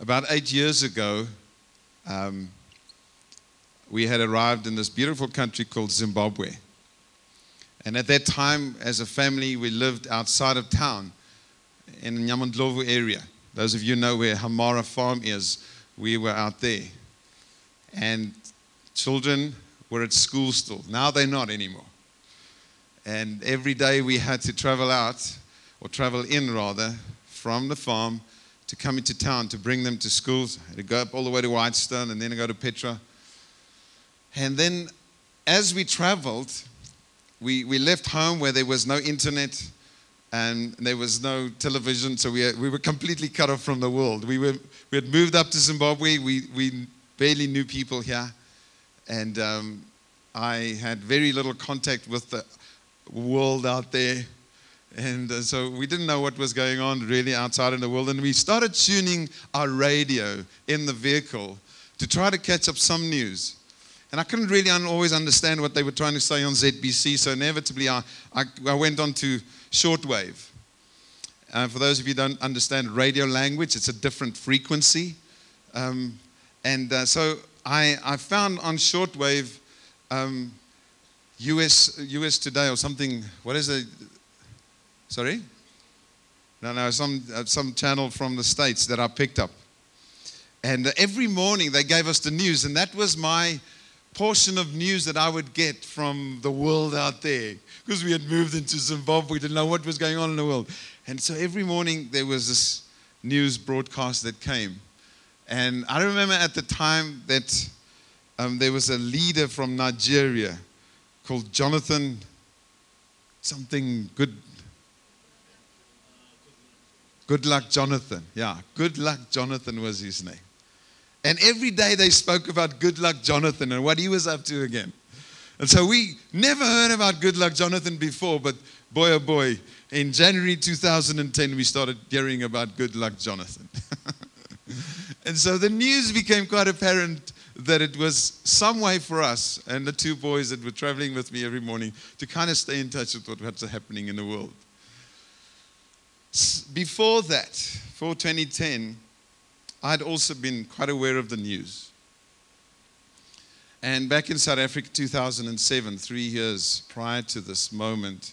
about eight years ago, um, we had arrived in this beautiful country called Zimbabwe. And at that time, as a family, we lived outside of town in Nyamandlovu area. Those of you know where Hamara Farm is, we were out there. And children were at school still. Now they're not anymore. And every day we had to travel out, or travel in rather, from the farm to come into town to bring them to schools. I had to go up all the way to Whitestone and then I go to Petra. And then as we traveled, we, we left home where there was no internet and there was no television, so we, we were completely cut off from the world. We, were, we had moved up to Zimbabwe, we, we barely knew people here, and um, I had very little contact with the world out there. And uh, so we didn't know what was going on really outside in the world. And we started tuning our radio in the vehicle to try to catch up some news. And I couldn't really always understand what they were trying to say on ZBC. So inevitably, I, I, I went on to shortwave. Uh, for those of you who don't understand radio language, it's a different frequency. Um, and uh, so I, I found on shortwave um, US, US Today or something. What is it? Sorry? No, no, some, uh, some channel from the States that I picked up. And every morning they gave us the news, and that was my portion of news that I would get from the world out there. Because we had moved into Zimbabwe, we didn't know what was going on in the world. And so every morning there was this news broadcast that came. And I remember at the time that um, there was a leader from Nigeria called Jonathan something good. Goodluck Jonathan. Yeah, Goodluck Jonathan was his name. And every day they spoke about Goodluck Jonathan, and what he was up to again. And so we never heard about Goodluck Jonathan before, but boy, oh boy, in January 2010, we started hearing about Goodluck Jonathan. and so the news became quite apparent that it was some way for us and the two boys that were traveling with me every morning to kind of stay in touch with what's happening in the world. Before that, for 2010, I'd also been quite aware of the news. And back in South Africa, 2007, three years prior to this moment,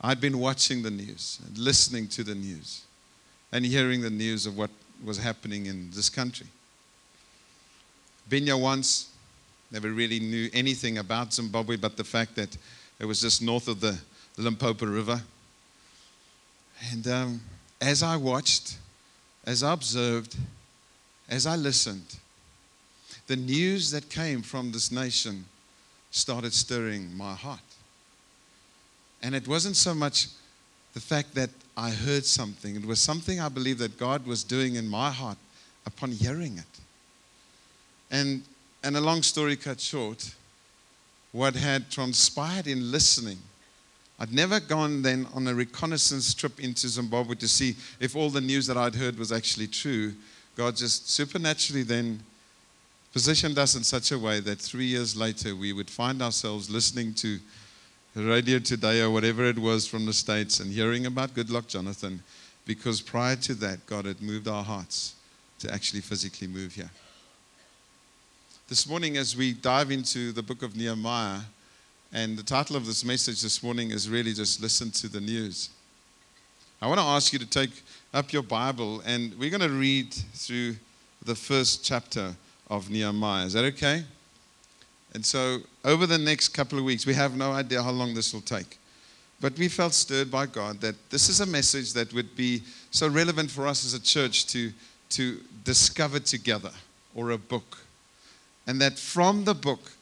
I'd been watching the news and listening to the news and hearing the news of what was happening in this country. Been once, never really knew anything about Zimbabwe but the fact that it was just north of the Limpopo River. And um, as I watched, as I observed, as I listened, the news that came from this nation started stirring my heart. And it wasn't so much the fact that I heard something, it was something I believe that God was doing in my heart upon hearing it. And, and a long story cut short, what had transpired in listening, I'd never gone then on a reconnaissance trip into Zimbabwe to see if all the news that I'd heard was actually true. God just supernaturally then positioned us in such a way that three years later we would find ourselves listening to radio today or whatever it was from the States and hearing about Goodluck Jonathan because prior to that, God had moved our hearts to actually physically move here. This morning, as we dive into the book of Nehemiah, and the title of this message this morning is really just listen to the news. I want to ask you to take up your Bible and we're going to read through the first chapter of Nehemiah. Is that okay? And so, over the next couple of weeks, we have no idea how long this will take. But we felt stirred by God that this is a message that would be so relevant for us as a church to, to discover together, or a book and that from the book,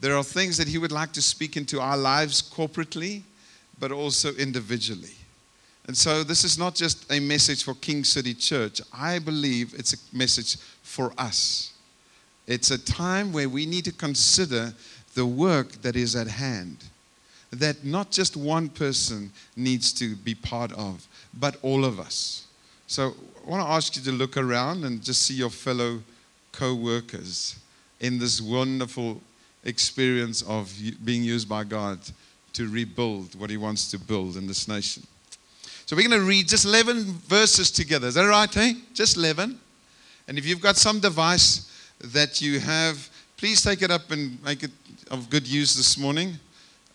there are things that He would like to speak into our lives corporately, but also individually. And so, this is not just a message for King City Church. I believe it's a message for us. It's a time where we need to consider the work that is at hand, that not just one person needs to be part of, but all of us. So, I want to ask you to look around and just see your fellow co workers in this wonderful experience of being used by God to rebuild what He wants to build in this nation. So we're going to read just 11 verses together. Is that right, hey? Just 11. And if you've got some device that you have, please take it up and make it of good use this morning.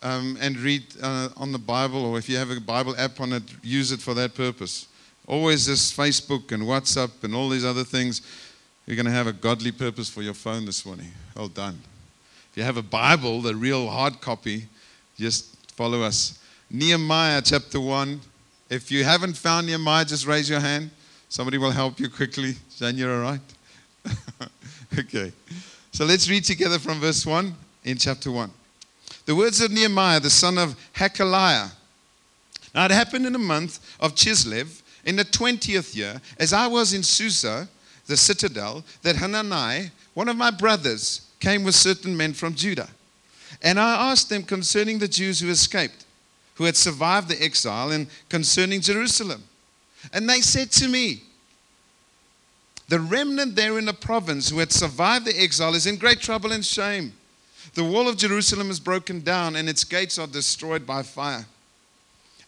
Um, and read uh, on the Bible, or if you have a Bible app on it, use it for that purpose. Always this Facebook and WhatsApp and all these other things. You're going to have a godly purpose for your phone this morning. Well done. If you have a Bible, the real hard copy, just follow us. Nehemiah chapter 1. If you haven't found Nehemiah, just raise your hand. Somebody will help you quickly. Jan, you're all right? okay. So let's read together from verse 1 in chapter 1. The words of Nehemiah, the son of Hacaliah. Now it happened in the month of Chislev, in the 20th year, as I was in Susa, the citadel, that Hanani, one of my brothers, came with certain men from Judah. And I asked them concerning the Jews who escaped, who had survived the exile, and concerning Jerusalem. And they said to me, The remnant there in the province who had survived the exile is in great trouble and shame. The wall of Jerusalem is broken down, and its gates are destroyed by fire.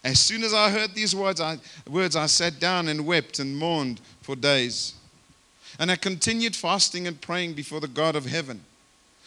As soon as I heard these words I, words, I sat down and wept and mourned for days. And I continued fasting and praying before the God of heaven.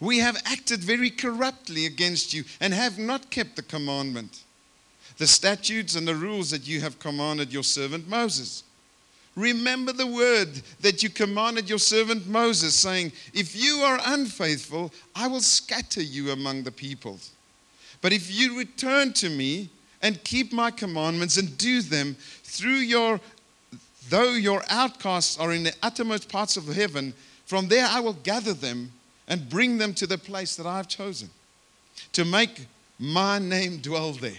We have acted very corruptly against you and have not kept the commandment, the statutes and the rules that you have commanded your servant Moses. Remember the word that you commanded your servant Moses, saying, If you are unfaithful, I will scatter you among the peoples. But if you return to me, and keep my commandments and do them through your though your outcasts are in the uttermost parts of heaven from there i will gather them and bring them to the place that i've chosen to make my name dwell there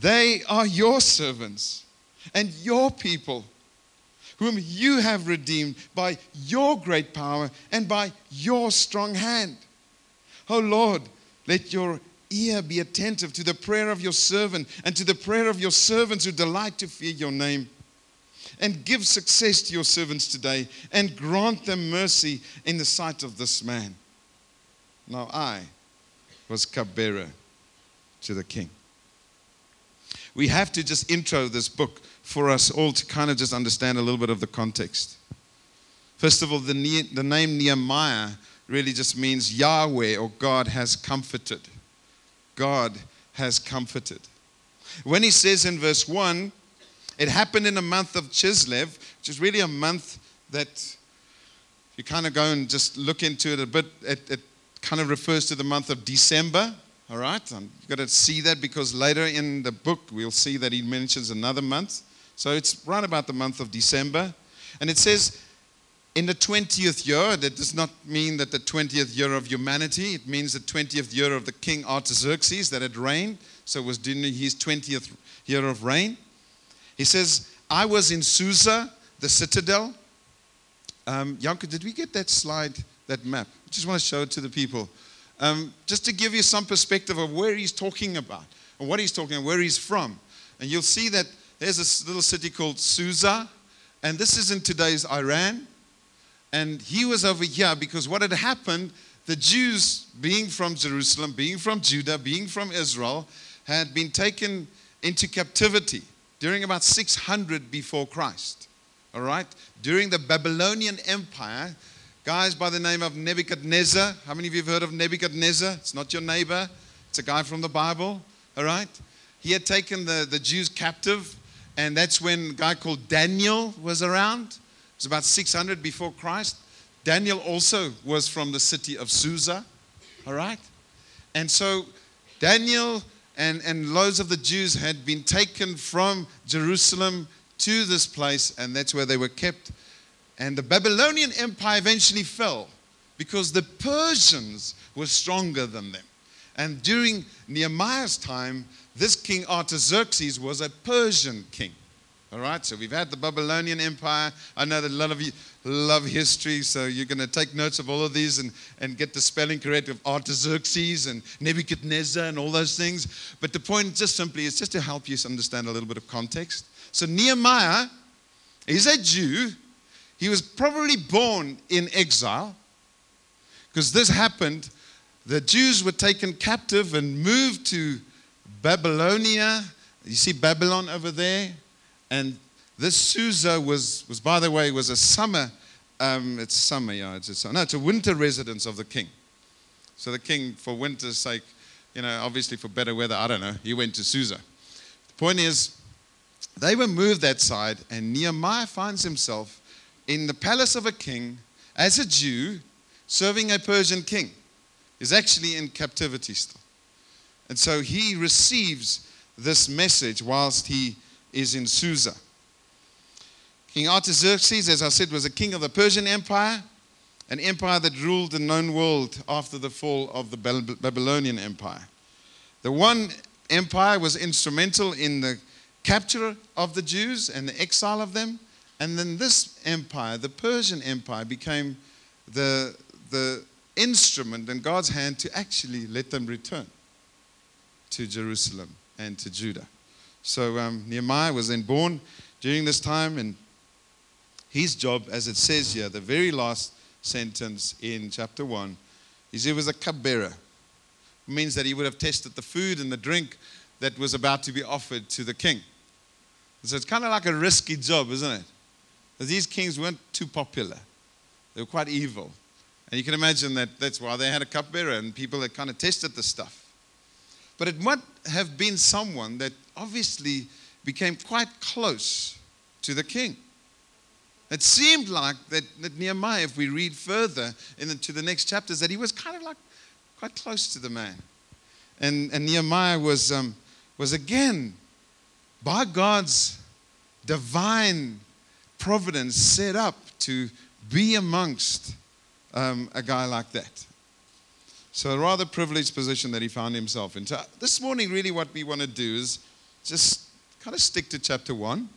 they are your servants and your people whom you have redeemed by your great power and by your strong hand oh lord let your ear be attentive to the prayer of your servant and to the prayer of your servants who delight to fear your name. And give success to your servants today and grant them mercy in the sight of this man. Now I was cupbearer to the king. We have to just intro this book for us all to kind of just understand a little bit of the context. First of all, the, the name Nehemiah really just means Yahweh or God has comforted. God has comforted. When he says in verse 1, it happened in the month of Chislev, which is really a month that you kind of go and just look into it a bit, it, it kind of refers to the month of December. All right, um, you've got to see that because later in the book we'll see that he mentions another month. So it's right about the month of December. And it says, in the 20th year, that does not mean that the 20th year of humanity, it means the 20th year of the king Artaxerxes that had reigned. So it was during his 20th year of reign. He says, I was in Susa, the citadel. Um, did we get that slide, that map? I just want to show it to the people. Um, just to give you some perspective of where he's talking about and what he's talking about, where he's from. And you'll see that there's this little city called Susa, and this is in today's Iran. And he was over here because what had happened, the Jews, being from Jerusalem, being from Judah, being from Israel, had been taken into captivity during about 600 before Christ. All right? During the Babylonian Empire, guys by the name of Nebuchadnezzar. How many of you have heard of Nebuchadnezzar? It's not your neighbor, it's a guy from the Bible. All right? He had taken the, the Jews captive, and that's when a guy called Daniel was around It was about 600 before Christ. Daniel also was from the city of Susa, all right? And so Daniel and, and loads of the Jews had been taken from Jerusalem to this place, and that's where they were kept. And the Babylonian Empire eventually fell because the Persians were stronger than them. And during Nehemiah's time, this king Artaxerxes was a Persian king. All right, so we've had the Babylonian Empire. I know that a lot of you love history, so you're going to take notes of all of these and, and get the spelling correct of Artaxerxes and Nebuchadnezzar and all those things. But the point, just simply, is just to help you understand a little bit of context. So, Nehemiah is a Jew. He was probably born in exile because this happened. The Jews were taken captive and moved to Babylonia. You see Babylon over there? And this Susa was, was by the way, was a summer, um, it's summer, yeah, it's no, it's a winter residence of the king. So the king, for winter's sake, you know, obviously for better weather, I don't know, he went to Susa. The point is, they were moved that side, and Nehemiah finds himself in the palace of a king as a Jew serving a Persian king. He's actually in captivity still. And so he receives this message whilst he is in Susa. King Artaxerxes, as I said, was a king of the Persian Empire, an empire that ruled the known world after the fall of the Babylonian Empire. The one empire was instrumental in the capture of the Jews and the exile of them. And then this empire, the Persian Empire, became the, the instrument in God's hand to actually let them return to Jerusalem and to Judah. So um, Nehemiah was then born during this time, and his job, as it says here, the very last sentence in chapter 1, is he was a cupbearer. It means that he would have tested the food and the drink that was about to be offered to the king. So it's kind of like a risky job, isn't it? These kings weren't too popular, they were quite evil. And you can imagine that that's why they had a cupbearer and people that kind of tested the stuff. But it might have been someone that obviously became quite close to the king. It seemed like that, that Nehemiah, if we read further into the next chapters, that he was kind of like quite close to the man. And, and Nehemiah was, um, was again, by God's divine providence, set up to be amongst um, a guy like that. So, a rather privileged position that he found himself in. So, this morning, really, what we want to do is just kind of stick to chapter one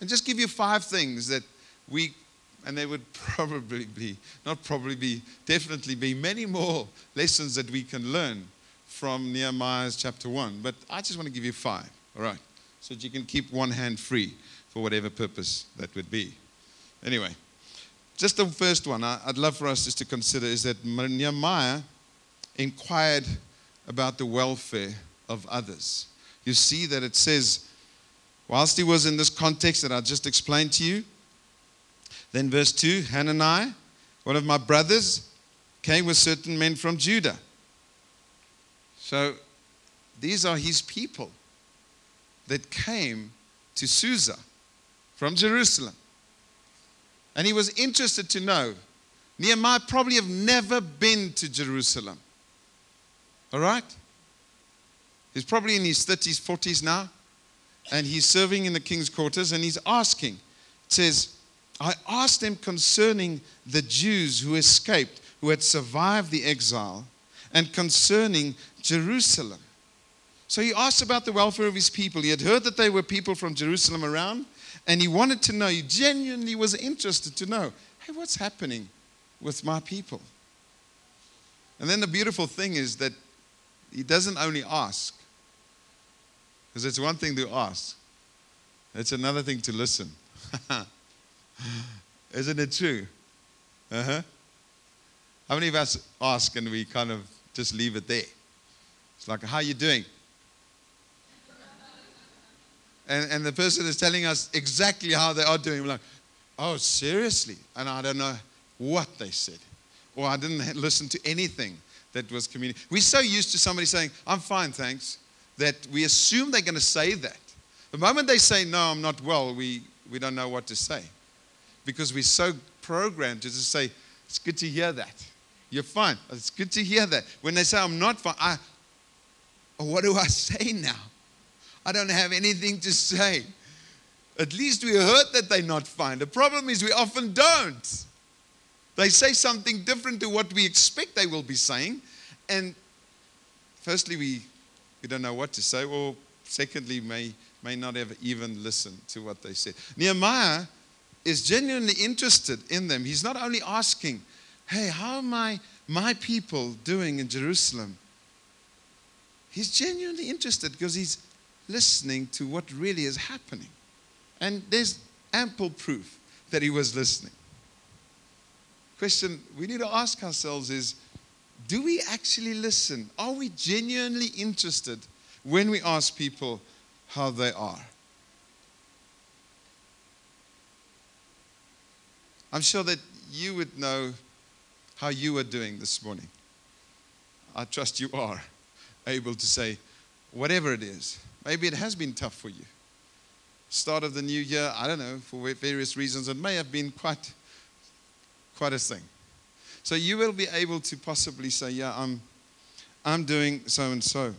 and just give you five things that we, and there would probably be, not probably be, definitely be many more lessons that we can learn from Nehemiah's chapter one. But I just want to give you five, all right? So that you can keep one hand free for whatever purpose that would be. Anyway, just the first one I'd love for us just to consider is that Nehemiah inquired about the welfare of others. You see that it says, whilst he was in this context that I just explained to you, then verse 2 Hanani, one of my brothers, came with certain men from Judah. So these are his people that came to Susa from Jerusalem. And he was interested to know. Nehemiah probably have never been to Jerusalem. All right? He's probably in his 30s, 40s now, and he's serving in the king's quarters, and he's asking. It says, I asked him concerning the Jews who escaped, who had survived the exile, and concerning Jerusalem. So he asked about the welfare of his people. He had heard that there were people from Jerusalem around, and he wanted to know, he genuinely was interested to know, hey, what's happening with my people? And then the beautiful thing is that he doesn't only ask, because it's one thing to ask, it's another thing to listen. Isn't it true? Uh huh. How many of us ask and we kind of just leave it there? It's like, how are you doing? And, and the person is telling us exactly how they are doing. We're like, oh, seriously? And I don't know what they said. Or I didn't listen to anything that was communicated. We're so used to somebody saying, I'm fine, thanks, that we assume they're going to say that. The moment they say, No, I'm not well, we, we don't know what to say. Because we're so programmed to just say, It's good to hear that. You're fine. It's good to hear that. When they say, I'm not fine, I, oh, what do I say now? I don't have anything to say. At least we heard that they're not fine. The problem is we often don't. They say something different to what we expect they will be saying. And firstly, we, we don't know what to say. Or secondly, may, may not have even listened to what they said. Nehemiah is genuinely interested in them. He's not only asking, Hey, how are my, my people doing in Jerusalem? He's genuinely interested because he's listening to what really is happening. And there's ample proof that he was listening. Question we need to ask ourselves is do we actually listen? Are we genuinely interested when we ask people how they are? I'm sure that you would know how you are doing this morning. I trust you are able to say, whatever it is, maybe it has been tough for you. Start of the new year, I don't know, for various reasons, it may have been quite, quite a thing. So you will be able to possibly say, Yeah, I'm, I'm doing so and so.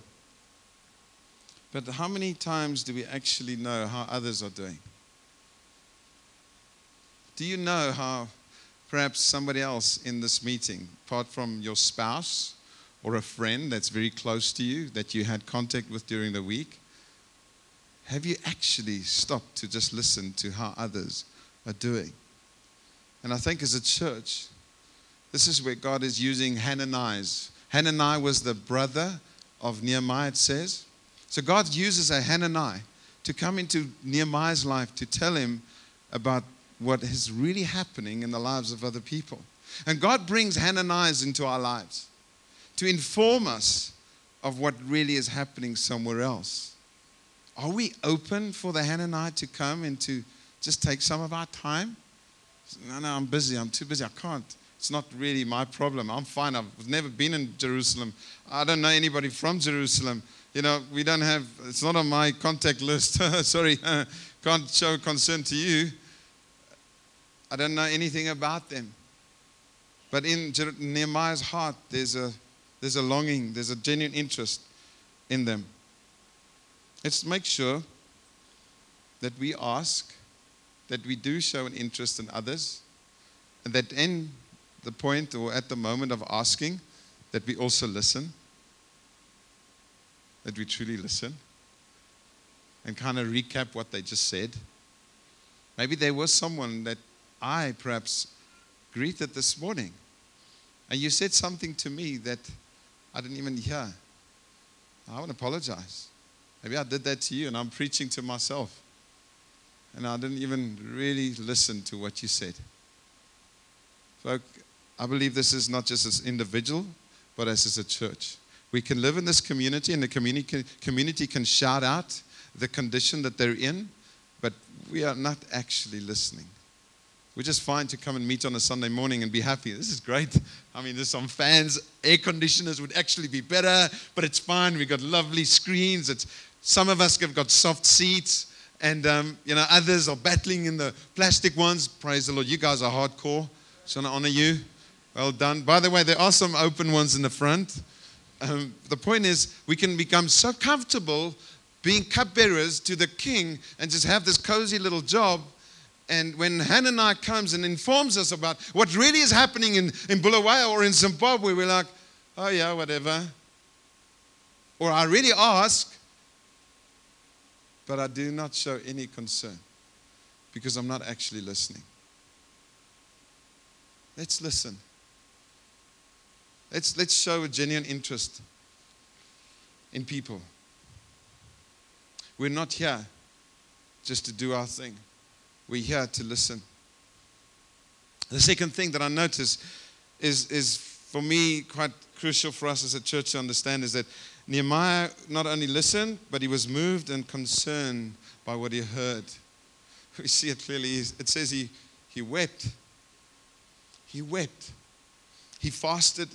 But how many times do we actually know how others are doing? Do you know how perhaps somebody else in this meeting, apart from your spouse or a friend that's very close to you that you had contact with during the week, have you actually stopped to just listen to how others are doing? And I think as a church, this is where God is using Hananiah. Hananiah was the brother of Nehemiah, it says. So God uses a Hananiah to come into Nehemiah's life to tell him about what is really happening in the lives of other people. And God brings Hananiahs into our lives to inform us of what really is happening somewhere else. Are we open for the Hananiah to come and to just take some of our time? No, no, I'm busy. I'm too busy. I can't. It's not really my problem. I'm fine. I've never been in Jerusalem. I don't know anybody from Jerusalem. You know, we don't have, it's not on my contact list. Sorry, can't show concern to you. I don't know anything about them. But in Nehemiah's heart, there's a, there's a longing, there's a genuine interest in them. Let's make sure that we ask, that we do show an interest in others, and that in the point or at the moment of asking that we also listen, that we truly listen, and kind of recap what they just said. Maybe there was someone that I perhaps greeted this morning, and you said something to me that I didn't even hear. I want to apologize. Maybe I did that to you, and I'm preaching to myself. And I didn't even really listen to what you said. Folk, I believe this is not just as individual, but as, as a church. We can live in this community, and the community, community can shout out the condition that they're in, but we are not actually listening. We're just fine to come and meet on a Sunday morning and be happy. This is great. I mean, there's some fans. Air conditioners would actually be better, but it's fine. We've got lovely screens. It's, some of us have got soft seats, and um, you know others are battling in the plastic ones. Praise the Lord. You guys are hardcore. So I honor you. Well done. By the way, there are some open ones in the front. Um, the point is, we can become so comfortable being cupbearers to the king and just have this cozy little job. And when Hananiah comes and informs us about what really is happening in, in Bulawayo or in Zimbabwe, we're like, oh, yeah, whatever. Or I really ask, but I do not show any concern because I'm not actually listening. Let's listen. Let's, let's show a genuine interest in people. We're not here just to do our thing, we're here to listen. The second thing that I notice is, is for me quite crucial for us as a church to understand is that Nehemiah not only listened, but he was moved and concerned by what he heard. We see it clearly. It says he, he wept. He wept. He fasted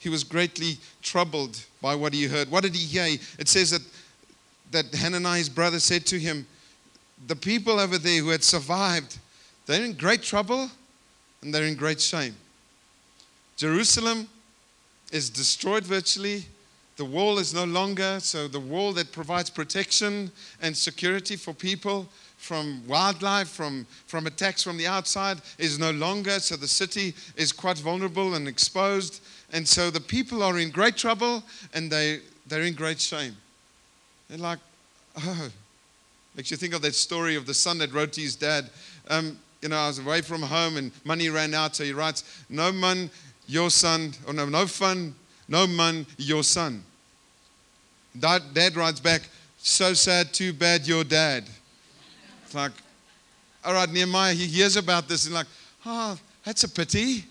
he was greatly troubled by what he heard. What did he hear? It says that, that Hananiah's brother said to him, The people over there who had survived, they're in great trouble and they're in great shame. Jerusalem is destroyed virtually. The wall is no longer, so the wall that provides protection and security for people from wildlife, from, from attacks from the outside, is no longer. So the city is quite vulnerable and exposed. And so the people are in great trouble and they, they're in great shame. They're like, oh, Makes you think of that story of the son that wrote to his dad, um, you know, I was away from home and money ran out. So he writes, No man, your son, or no, no fun, no man, your son. Dad, dad writes back, So sad, too bad, your dad. It's like, all right, Nehemiah, he hears about this and like, oh, that's a pity.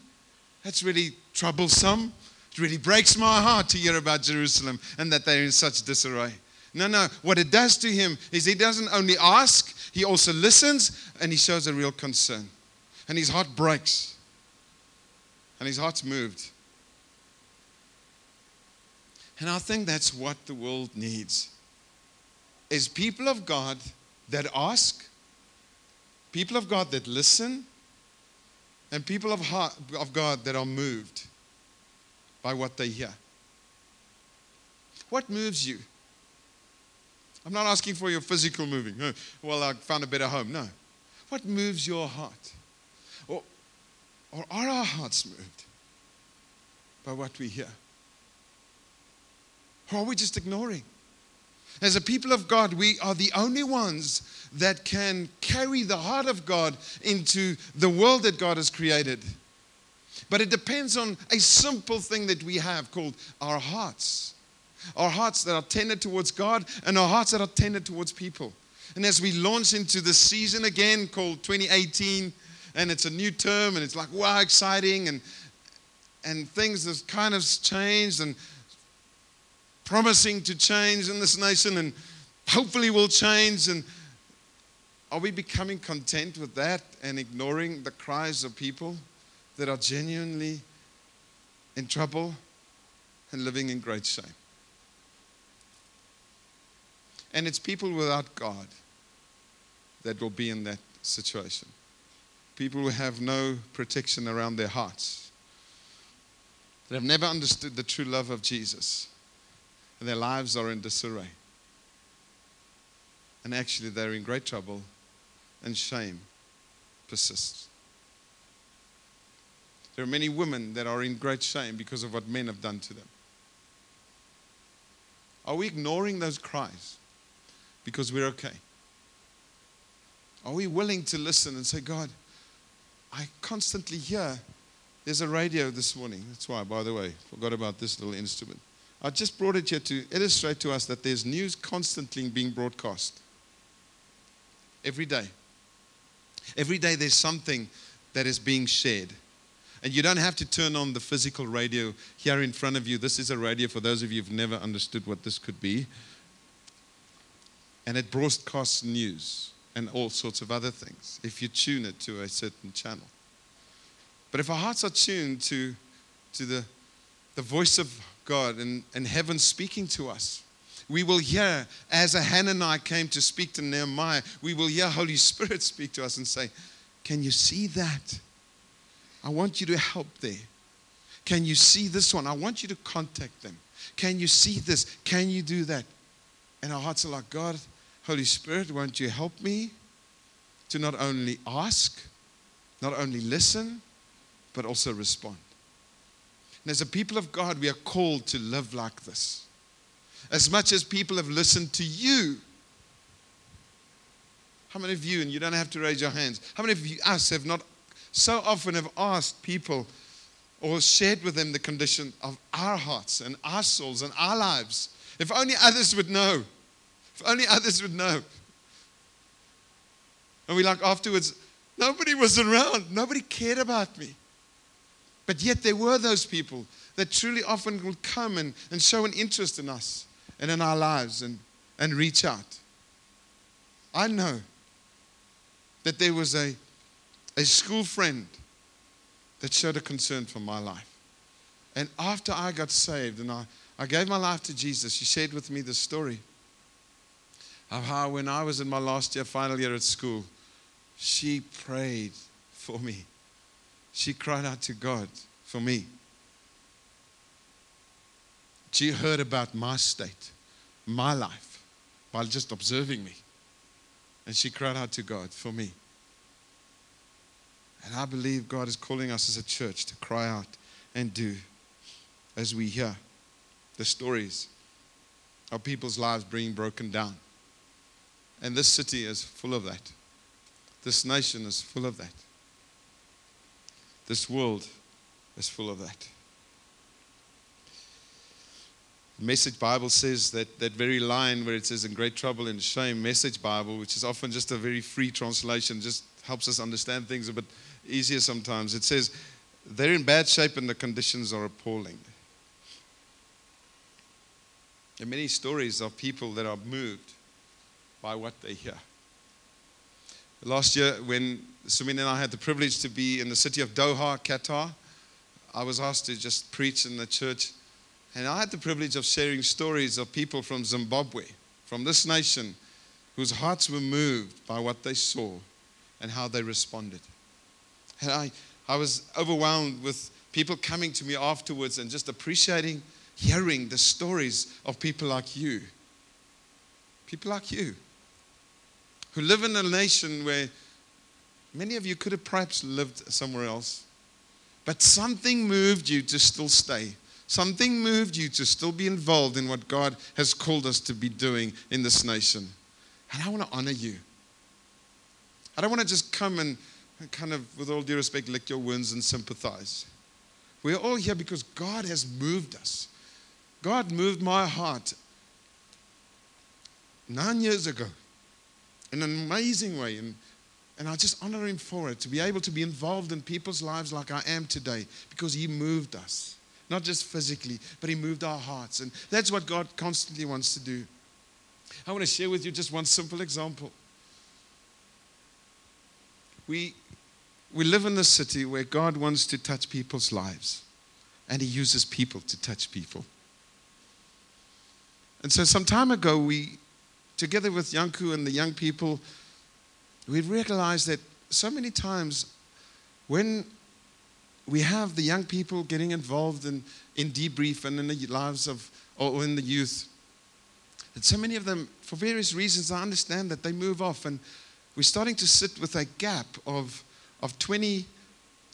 That's really troublesome. It really breaks my heart to hear about Jerusalem and that they're in such disarray. No, no. What it does to him is he doesn't only ask, he also listens and he shows a real concern. And his heart breaks. And his heart's moved. And I think that's what the world needs. Is people of God that ask, people of God that listen, and people of, heart, of God that are moved by what they hear. What moves you? I'm not asking for your physical moving. Well, I found a better home. No. What moves your heart? Or, or are our hearts moved by what we hear? Or are we just ignoring? As a people of God, we are the only ones that can carry the heart of God into the world that God has created. But it depends on a simple thing that we have called our hearts. Our hearts that are tended towards God and our hearts that are tended towards people. And as we launch into this season again called 2018, and it's a new term, and it's like, wow, exciting, and, and things have kind of changed and promising to change in this nation, and hopefully will change. And are we becoming content with that and ignoring the cries of people that are genuinely in trouble and living in great shame? And it's people without God that will be in that situation. People who have no protection around their hearts, that have never understood the true love of Jesus, and their lives are in disarray. And actually, they're in great trouble, and shame persists. There are many women that are in great shame because of what men have done to them. Are we ignoring those cries? because we're okay? Are we willing to listen and say, God, I constantly hear there's a radio this morning. That's why, by the way, forgot about this little instrument. I just brought it here to illustrate to us that there's news constantly being broadcast. Every day. Every day there's something that is being shared. And you don't have to turn on the physical radio here in front of you. This is a radio for those of you who've never understood what this could be and it broadcasts news and all sorts of other things if you tune it to a certain channel. But if our hearts are tuned to, to the, the voice of God and, and heaven speaking to us, we will hear, as a Hananiah came to speak to Nehemiah, we will hear Holy Spirit speak to us and say, Can you see that? I want you to help there. Can you see this one? I want you to contact them. Can you see this? Can you do that? And our hearts are like, God, Holy Spirit, won't you help me to not only ask, not only listen, but also respond? And as a people of God, we are called to live like this. As much as people have listened to you, how many of you, and you don't have to raise your hands, how many of you, us, have not so often have asked people or shared with them the condition of our hearts and our souls and our lives? If only others would know. If only others would know. And we like afterwards, nobody was around. Nobody cared about me. But yet there were those people that truly often would come and, and show an interest in us and in our lives and, and reach out. I know that there was a, a school friend that showed a concern for my life. And after I got saved and I, I gave my life to Jesus, she shared with me the story of how when I was in my last year, final year at school, she prayed for me. She cried out to God for me. She heard about my state, my life, while just observing me. And she cried out to God for me. And I believe God is calling us as a church to cry out and do as we hear the stories of people's lives being broken down And this city is full of that. This nation is full of that. This world is full of that. The Message Bible says that that very line where it says in great trouble and shame, Message Bible, which is often just a very free translation, just helps us understand things a bit easier sometimes. It says, they're in bad shape and the conditions are appalling. There are many stories of people that are moved by what they hear. Last year, when Sumin and I had the privilege to be in the city of Doha, Qatar, I was asked to just preach in the church. And I had the privilege of sharing stories of people from Zimbabwe, from this nation, whose hearts were moved by what they saw and how they responded. And I, I was overwhelmed with people coming to me afterwards and just appreciating hearing the stories of people like you. People like you who live in a nation where many of you could have perhaps lived somewhere else. But something moved you to still stay. Something moved you to still be involved in what God has called us to be doing in this nation. And I want to honor you. I don't want to just come and kind of, with all due respect, lick your wounds and sympathize. We're all here because God has moved us. God moved my heart nine years ago in an amazing way. And, and I just honor him for it, to be able to be involved in people's lives like I am today, because he moved us. Not just physically, but he moved our hearts. And that's what God constantly wants to do. I want to share with you just one simple example. We, we live in a city where God wants to touch people's lives, and he uses people to touch people. And so, some time ago, we together with Yanku and the young people, we realized that so many times when we have the young people getting involved in, in debrief and in the lives of, or in the youth, that so many of them, for various reasons, I understand that they move off. And we're starting to sit with a gap of, of 20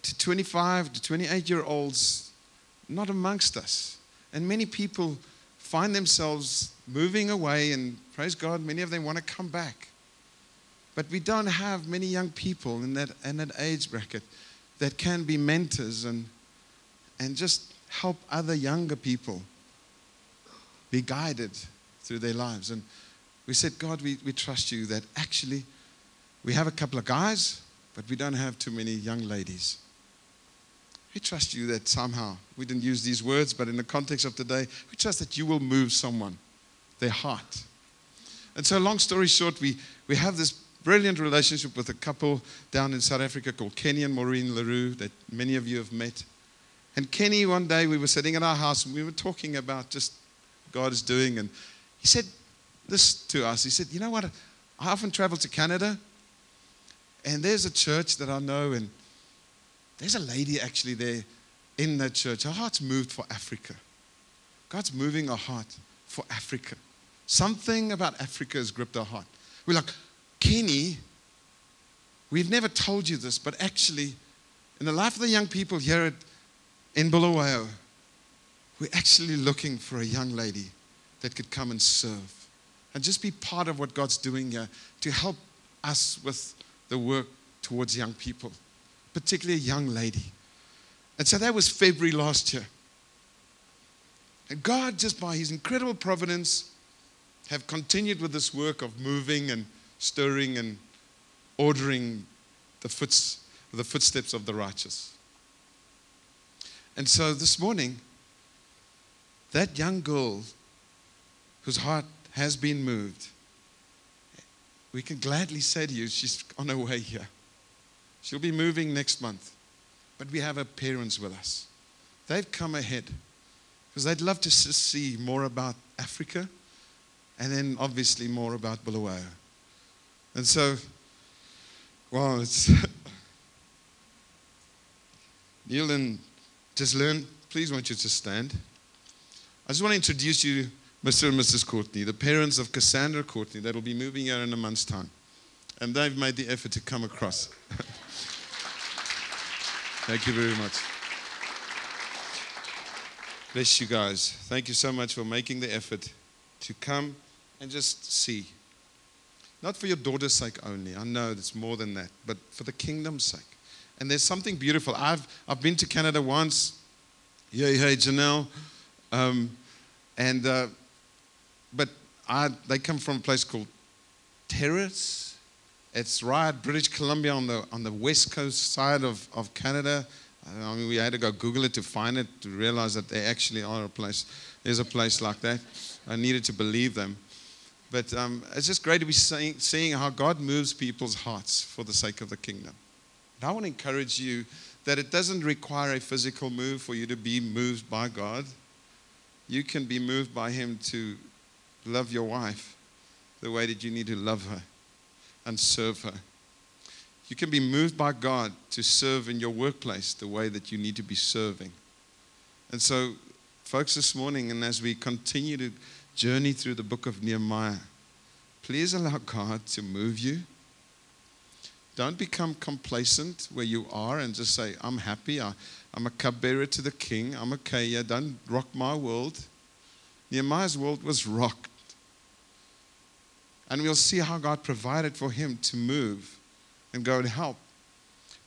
to 25 to 28 year olds not amongst us. And many people find themselves moving away, and praise God, many of them want to come back. But we don't have many young people in that, in that age bracket that can be mentors and, and just help other younger people be guided through their lives. And we said, God, we, we trust you that actually we have a couple of guys, but we don't have too many young ladies. We trust you that somehow, we didn't use these words, but in the context of today, we trust that you will move someone, their heart. And so, long story short, we, we have this brilliant relationship with a couple down in South Africa called Kenny and Maureen LaRue that many of you have met. And Kenny, one day we were sitting in our house and we were talking about just God is doing. And he said this to us. He said, You know what? I often travel to Canada and there's a church that I know, and there's a lady actually there in that church. Her heart's moved for Africa. God's moving her heart for Africa. Something about Africa has gripped her heart. We're like, Kenny, we've never told you this, but actually, in the life of the young people here at, in Bulawayo, we're actually looking for a young lady that could come and serve and just be part of what God's doing here to help us with the work towards young people particularly a young lady. And so that was February last year. And God, just by His incredible providence, have continued with this work of moving and stirring and ordering the, foots, the footsteps of the righteous. And so this morning, that young girl whose heart has been moved, we can gladly say to you, she's on her way here. She'll be moving next month. But we have her parents with us. They've come ahead because they'd love to see more about Africa and then obviously more about Bulawayo. And so, well, it's. Neil and just learn, please want you to stand. I just want to introduce you, Mr. and Mrs. Courtney, the parents of Cassandra Courtney that will be moving here in a month's time. And they've made the effort to come across. Thank you very much. Bless you guys. Thank you so much for making the effort to come and just see. Not for your daughter's sake only. I know it's more than that, but for the kingdom's sake. And there's something beautiful. I've, I've been to Canada once. Yeah, hey, Janelle. Um, and, uh, but I, they come from a place called Terrace. It's right, British Columbia on the, on the west coast side of, of Canada. I mean, we had to go Google it to find it, to realize that they actually are a place. There's a place like that. I needed to believe them. But um, it's just great to be seeing, seeing how God moves people's hearts for the sake of the kingdom. And I want to encourage you that it doesn't require a physical move for you to be moved by God. You can be moved by Him to love your wife the way that you need to love her and serve her. You can be moved by God to serve in your workplace the way that you need to be serving. And so, folks, this morning, and as we continue to journey through the book of Nehemiah, please allow God to move you. Don't become complacent where you are and just say, I'm happy. I, am a cupbearer to the king. I'm okay. Yeah, don't rock my world. Nehemiah's world was rocked. And we'll see how God provided for him to move and go and help.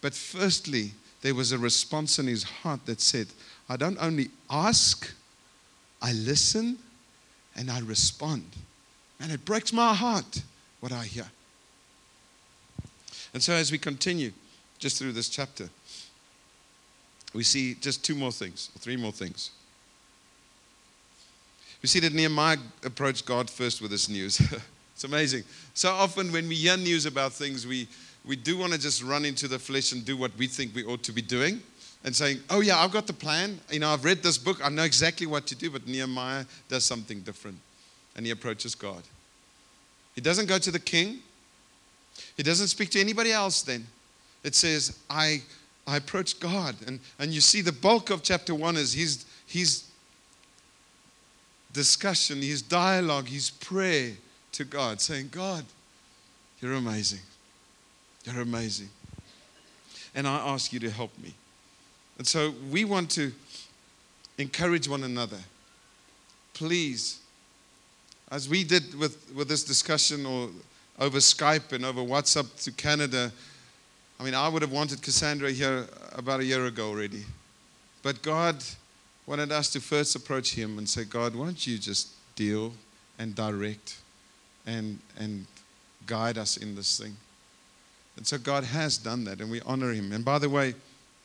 But firstly, there was a response in his heart that said, I don't only ask, I listen and I respond. And it breaks my heart what I hear. And so, as we continue just through this chapter, we see just two more things, or three more things. We see that Nehemiah approached God first with this news. it's amazing. So often, when we hear news about things, we, we do want to just run into the flesh and do what we think we ought to be doing and saying, Oh, yeah, I've got the plan. You know, I've read this book. I know exactly what to do. But Nehemiah does something different. And he approaches God. He doesn't go to the king, he doesn't speak to anybody else then. It says, I, I approach God. And, and you see, the bulk of chapter one is his, his discussion, his dialogue, his prayer to God, saying, God, you're amazing. You're amazing. And I ask you to help me. And so we want to encourage one another. Please, as we did with, with this discussion or over Skype and over WhatsApp to Canada, I mean, I would have wanted Cassandra here about a year ago already. But God wanted us to first approach Him and say, God, why don't you just deal and direct and, and guide us in this thing? And so God has done that, and we honor Him. And by the way,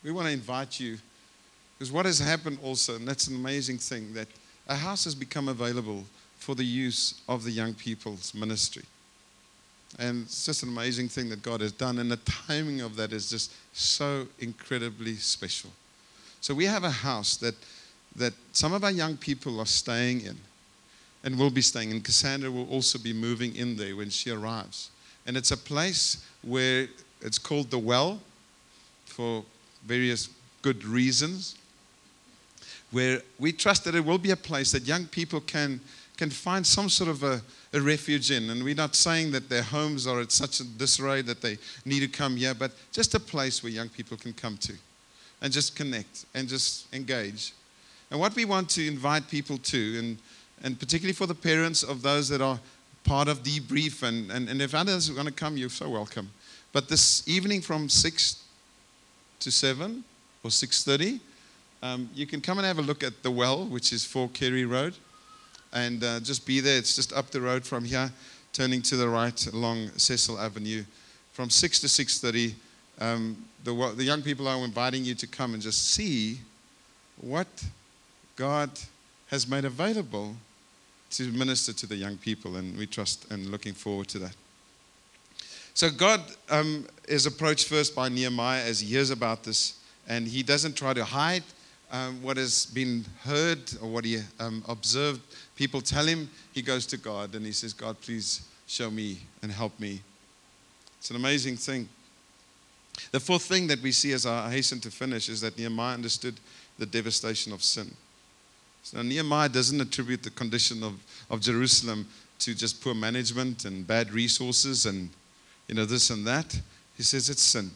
we want to invite you, because what has happened also, and that's an amazing thing, that a house has become available for the use of the young people's ministry. And it's just an amazing thing that God has done. And the timing of that is just so incredibly special. So we have a house that, that some of our young people are staying in and will be staying. And Cassandra will also be moving in there when she arrives. And it's a place where it's called the Well for various good reasons, where we trust that it will be a place that young people can, can find some sort of a, a refuge in. And we're not saying that their homes are at such a disarray that they need to come here, but just a place where young people can come to and just connect and just engage. And what we want to invite people to, and, and particularly for the parents of those that are part of debrief, and, and, and if others are going to come, you're so welcome. But this evening from 6 to 7 or 6.30. Um, you can come and have a look at the well, which is 4 Kerry Road, and uh, just be there. It's just up the road from here, turning to the right along Cecil Avenue. From 6 to 6.30, um, the, the young people are inviting you to come and just see what God has made available to minister to the young people, and we trust and looking forward to that. So God um, is approached first by Nehemiah as he hears about this, and he doesn't try to hide um, what has been heard or what he um, observed people tell him. He goes to God and he says, God, please show me and help me. It's an amazing thing. The fourth thing that we see as I hasten to finish is that Nehemiah understood the devastation of sin. So Nehemiah doesn't attribute the condition of, of Jerusalem to just poor management and bad resources and you know, this and that. He says it's sin.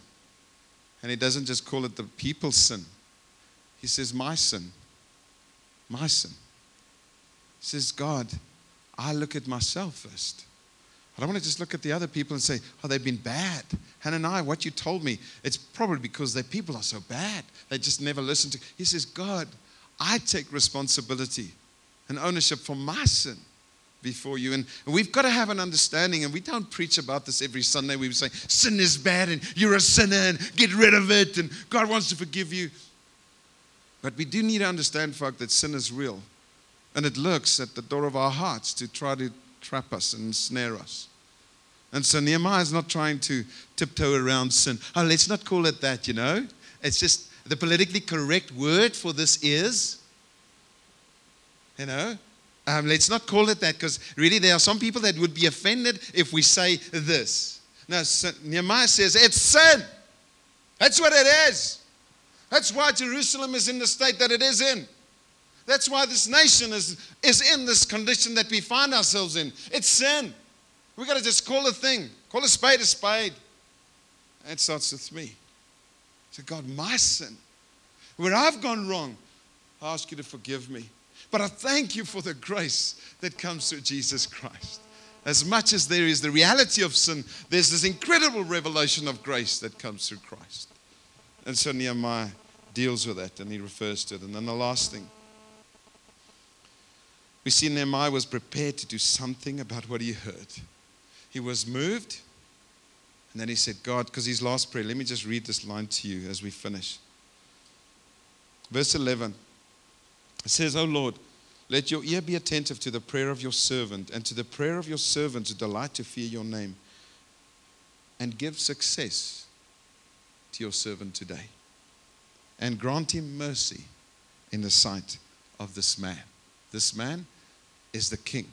And he doesn't just call it the people's sin, he says, my sin. My sin. He says, God, I look at myself first. I don't want to just look at the other people and say, oh, they've been bad. Hananiah, what you told me, it's probably because their people are so bad. They just never listen to. He says, God, I take responsibility and ownership for my sin before you. And we've got to have an understanding, and we don't preach about this every Sunday. We say, sin is bad and you're a sinner and get rid of it and God wants to forgive you. But we do need to understand, folk, that sin is real. And it lurks at the door of our hearts to try to trap us and snare us. And so Nehemiah is not trying to tiptoe around sin. Oh, let's not call it that, you know. It's just the politically correct word for this is, you know, um, let's not call it that because really there are some people that would be offended if we say this. Now, Nehemiah says it's sin. That's what it is. That's why Jerusalem is in the state that it is in. That's why this nation is, is in this condition that we find ourselves in. It's sin. We've got to just call a thing, call a spade a spade. And starts with me. So, God, my sin, where I've gone wrong, I ask you to forgive me. But I thank you for the grace that comes through Jesus Christ. As much as there is the reality of sin, there's this incredible revelation of grace that comes through Christ. And so Nehemiah deals with that and he refers to it. And then the last thing we see Nehemiah was prepared to do something about what he heard. He was moved, and then he said, God, because his last prayer, let me just read this line to you as we finish. Verse 11 it says, Oh Lord, let your ear be attentive to the prayer of your servant and to the prayer of your servant to delight to fear your name and give success to your servant today and grant him mercy in the sight of this man. This man is the king.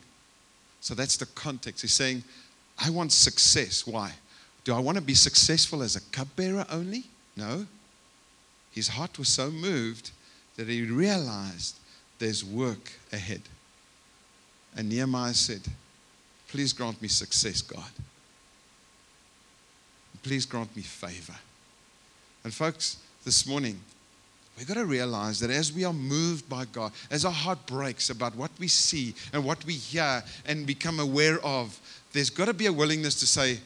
So that's the context. He's saying, I want success. Why? Do I want to be successful as a cupbearer only? No. His heart was so moved that he realized there's work ahead. And Nehemiah said, Please grant me success, God. Please grant me favor. And, folks, this morning, we've got to realize that as we are moved by God, as our heart breaks about what we see and what we hear and become aware of, there's got to be a willingness to say,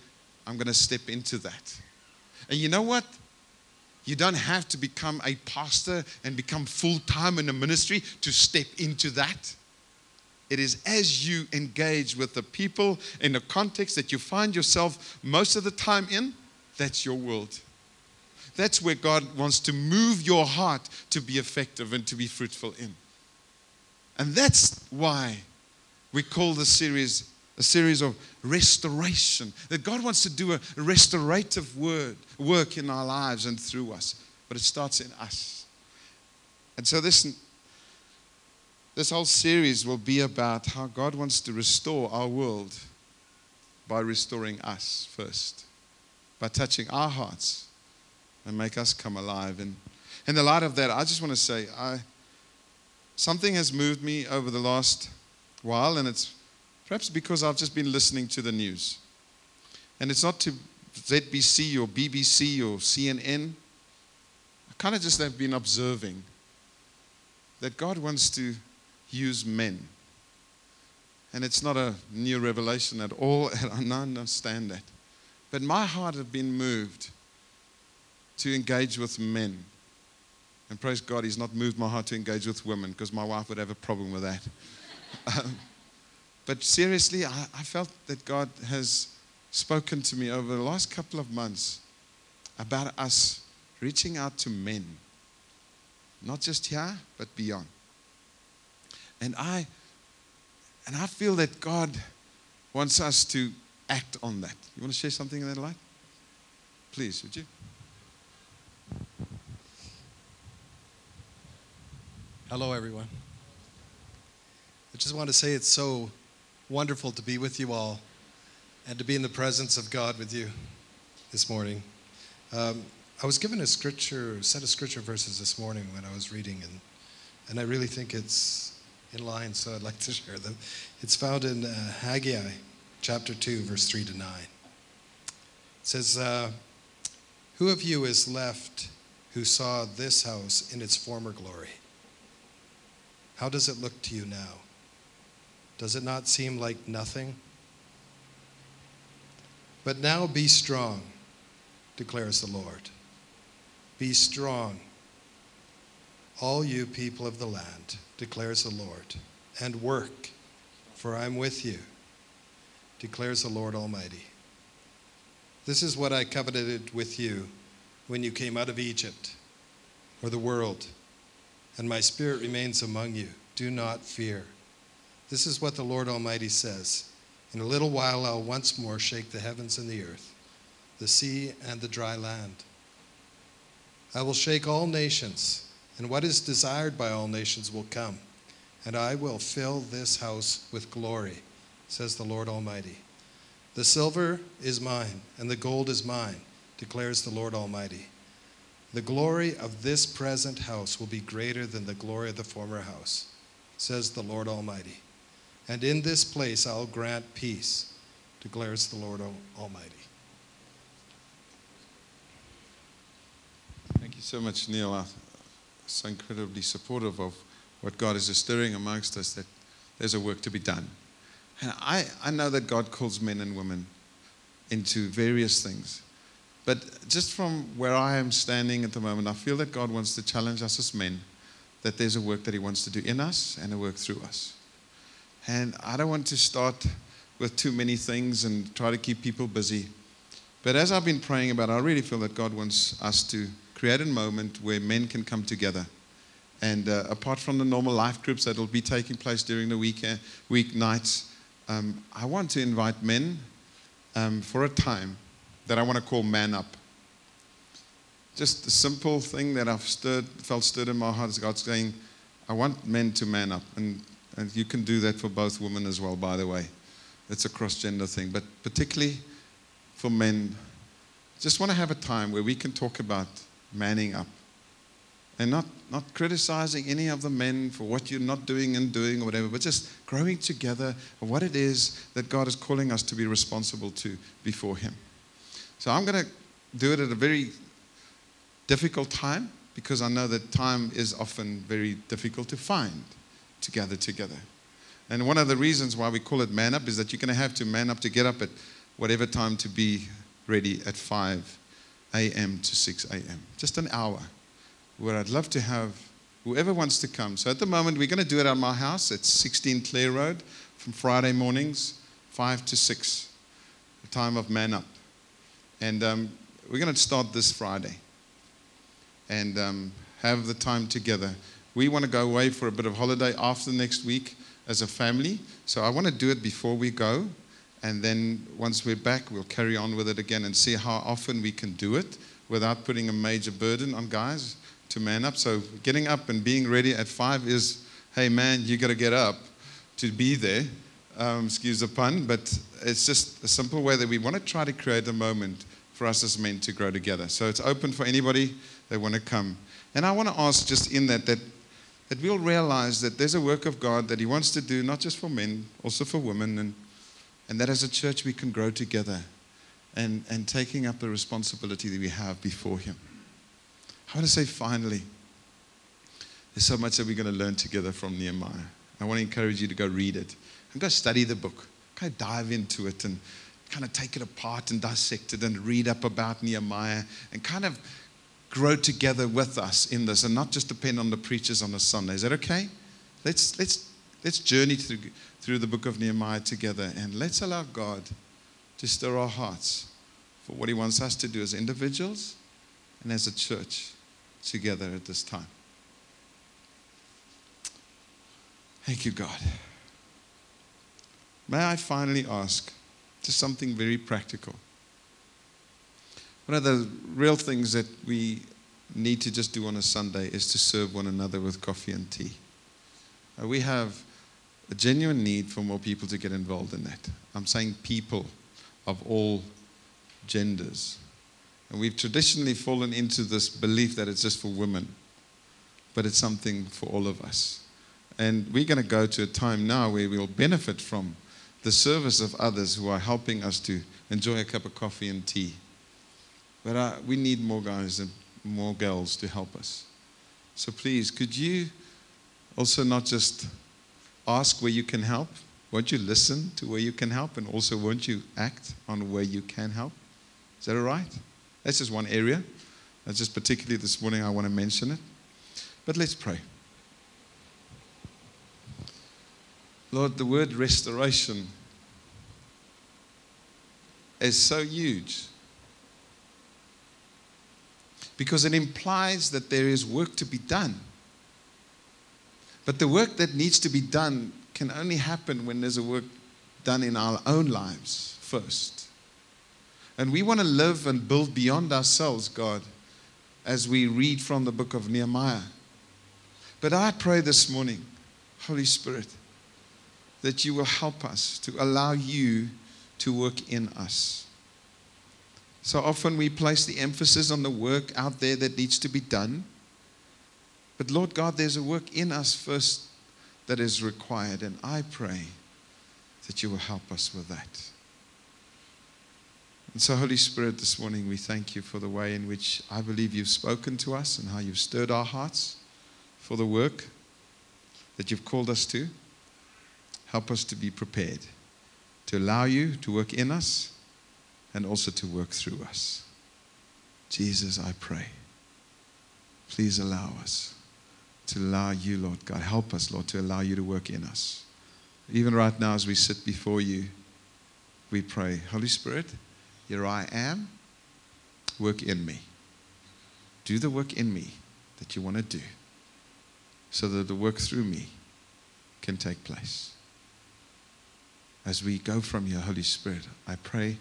I'm going to step into that. And you know what? You don't have to become a pastor and become full time in a ministry to step into that. It is as you engage with the people in the context that you find yourself most of the time in, that's your world. That's where God wants to move your heart to be effective and to be fruitful in. And that's why we call the series a series of restoration. That God wants to do a restorative word, work in our lives and through us. But it starts in us. And so this, this whole series will be about how God wants to restore our world by restoring us first, by touching our hearts and make us come alive. And in the light of that, I just want to say, I, something has moved me over the last while, and it's Perhaps because I've just been listening to the news. And it's not to ZBC or BBC or CNN. I kind of just have been observing that God wants to use men. And it's not a new revelation at all, and I understand that. But my heart has been moved to engage with men. And praise God, He's not moved my heart to engage with women because my wife would have a problem with that. Um, but seriously, I, I felt that God has spoken to me over the last couple of months about us reaching out to men, not just here, but beyond. And I, and I feel that God wants us to act on that. You want to share something in that light? Please, would you? Hello, everyone. I just want to say it's so wonderful to be with you all and to be in the presence of God with you this morning. Um, I was given a scripture, set of scripture verses this morning when I was reading, and, and I really think it's in line, so I'd like to share them. It's found in uh, Haggai chapter 2, verse 3 to 9. It says, uh, Who of you is left who saw this house in its former glory? How does it look to you now? Does it not seem like nothing? But now be strong, declares the Lord. Be strong, all you people of the land, declares the Lord, and work, for I am with you, declares the Lord Almighty. This is what I coveted with you when you came out of Egypt or the world, and my spirit remains among you. Do not fear. This is what the Lord Almighty says In a little while I'll once more shake the heavens and the earth, the sea and the dry land. I will shake all nations, and what is desired by all nations will come, and I will fill this house with glory, says the Lord Almighty. The silver is mine, and the gold is mine, declares the Lord Almighty. The glory of this present house will be greater than the glory of the former house, says the Lord Almighty. And in this place I'll grant peace, declares the Lord Almighty. Thank you so much, Neil. I'm so incredibly supportive of what God is stirring amongst us that there's a work to be done. And I, I know that God calls men and women into various things. But just from where I am standing at the moment, I feel that God wants to challenge us as men that there's a work that He wants to do in us and a work through us. And I don't want to start with too many things and try to keep people busy. But as I've been praying about I really feel that God wants us to create a moment where men can come together. And uh, apart from the normal life groups that will be taking place during the week, uh, week nights, um, I want to invite men um, for a time that I want to call Man Up. Just a simple thing that I've stirred, felt stirred in my heart is God's saying, I want men to man up. And, and you can do that for both women as well, by the way. It's a cross gender thing. But particularly for men, just want to have a time where we can talk about manning up and not, not criticizing any of the men for what you're not doing and doing or whatever, but just growing together of what it is that God is calling us to be responsible to before Him. So I'm going to do it at a very difficult time because I know that time is often very difficult to find to gather together. And one of the reasons why we call it man up is that you're going to have to man up to get up at whatever time to be ready at 5 a.m. to 6 a.m. Just an hour where I'd love to have whoever wants to come. So at the moment, we're going to do it at my house. It's 16 Clare Road from Friday mornings, 5 to 6, the time of man up. And um, we're going to start this Friday and um, have the time together. We want to go away for a bit of holiday after next week as a family. So I want to do it before we go. And then once we're back, we'll carry on with it again and see how often we can do it without putting a major burden on guys to man up. So getting up and being ready at five is, hey man, you got to get up to be there. Um, excuse the pun, but it's just a simple way that we want to try to create a moment for us as men to grow together. So it's open for anybody that want to come. And I want to ask just in that that that we'll realize that there's a work of God that He wants to do, not just for men, also for women, and, and that as a church we can grow together and, and taking up the responsibility that we have before Him. I want to say finally, there's so much that we're going to learn together from Nehemiah. I want to encourage you to go read it and go study the book. Of dive into it and kind of take it apart and dissect it and read up about Nehemiah and kind of grow together with us in this and not just depend on the preachers on a Sunday. Is that okay? Let's, let's, let's journey through, through the book of Nehemiah together and let's allow God to stir our hearts for what He wants us to do as individuals and as a church together at this time. Thank you, God. May I finally ask just something very practical? One of the real things that we need to just do on a Sunday is to serve one another with coffee and tea. Uh, we have a genuine need for more people to get involved in that. I'm saying people of all genders. And we've traditionally fallen into this belief that it's just for women, but it's something for all of us. And we're going to go to a time now where we'll benefit from the service of others who are helping us to enjoy a cup of coffee and tea. But uh, we need more guys and more girls to help us. So please, could you also not just ask where you can help, Won't you listen to where you can help and also won't you act on where you can help? Is that all right? That's just one area. That's just particularly this morning I want to mention it. But let's pray. Lord, the word restoration is so huge because it implies that there is work to be done. But the work that needs to be done can only happen when there's a work done in our own lives first. And we want to live and build beyond ourselves, God, as we read from the book of Nehemiah. But I pray this morning, Holy Spirit, that you will help us to allow you to work in us. So often we place the emphasis on the work out there that needs to be done. But Lord God, there's a work in us first that is required. And I pray that you will help us with that. And so, Holy Spirit, this morning we thank you for the way in which I believe you've spoken to us and how you've stirred our hearts for the work that you've called us to. Help us to be prepared to allow you to work in us and also to work through us. Jesus, I pray. Please allow us to allow you, Lord God. Help us, Lord, to allow you to work in us. Even right now, as we sit before you, we pray, Holy Spirit, here I am. Work in me. Do the work in me that you want to do so that the work through me can take place. As we go from your Holy Spirit, I pray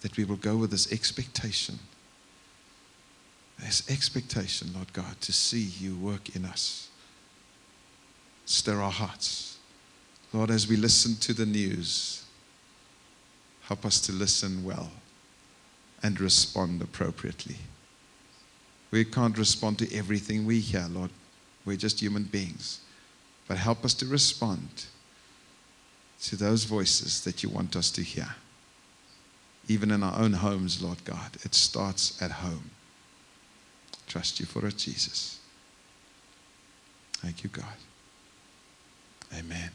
that we will go with this expectation This expectation, Lord God, to see you work in us. Stir our hearts. Lord, as we listen to the news, help us to listen well and respond appropriately. We can't respond to everything we hear, Lord. We're just human beings. But help us to respond to those voices that you want us to hear. Even in our own homes, Lord God, it starts at home. Trust you for it, Jesus. Thank you, God. Amen.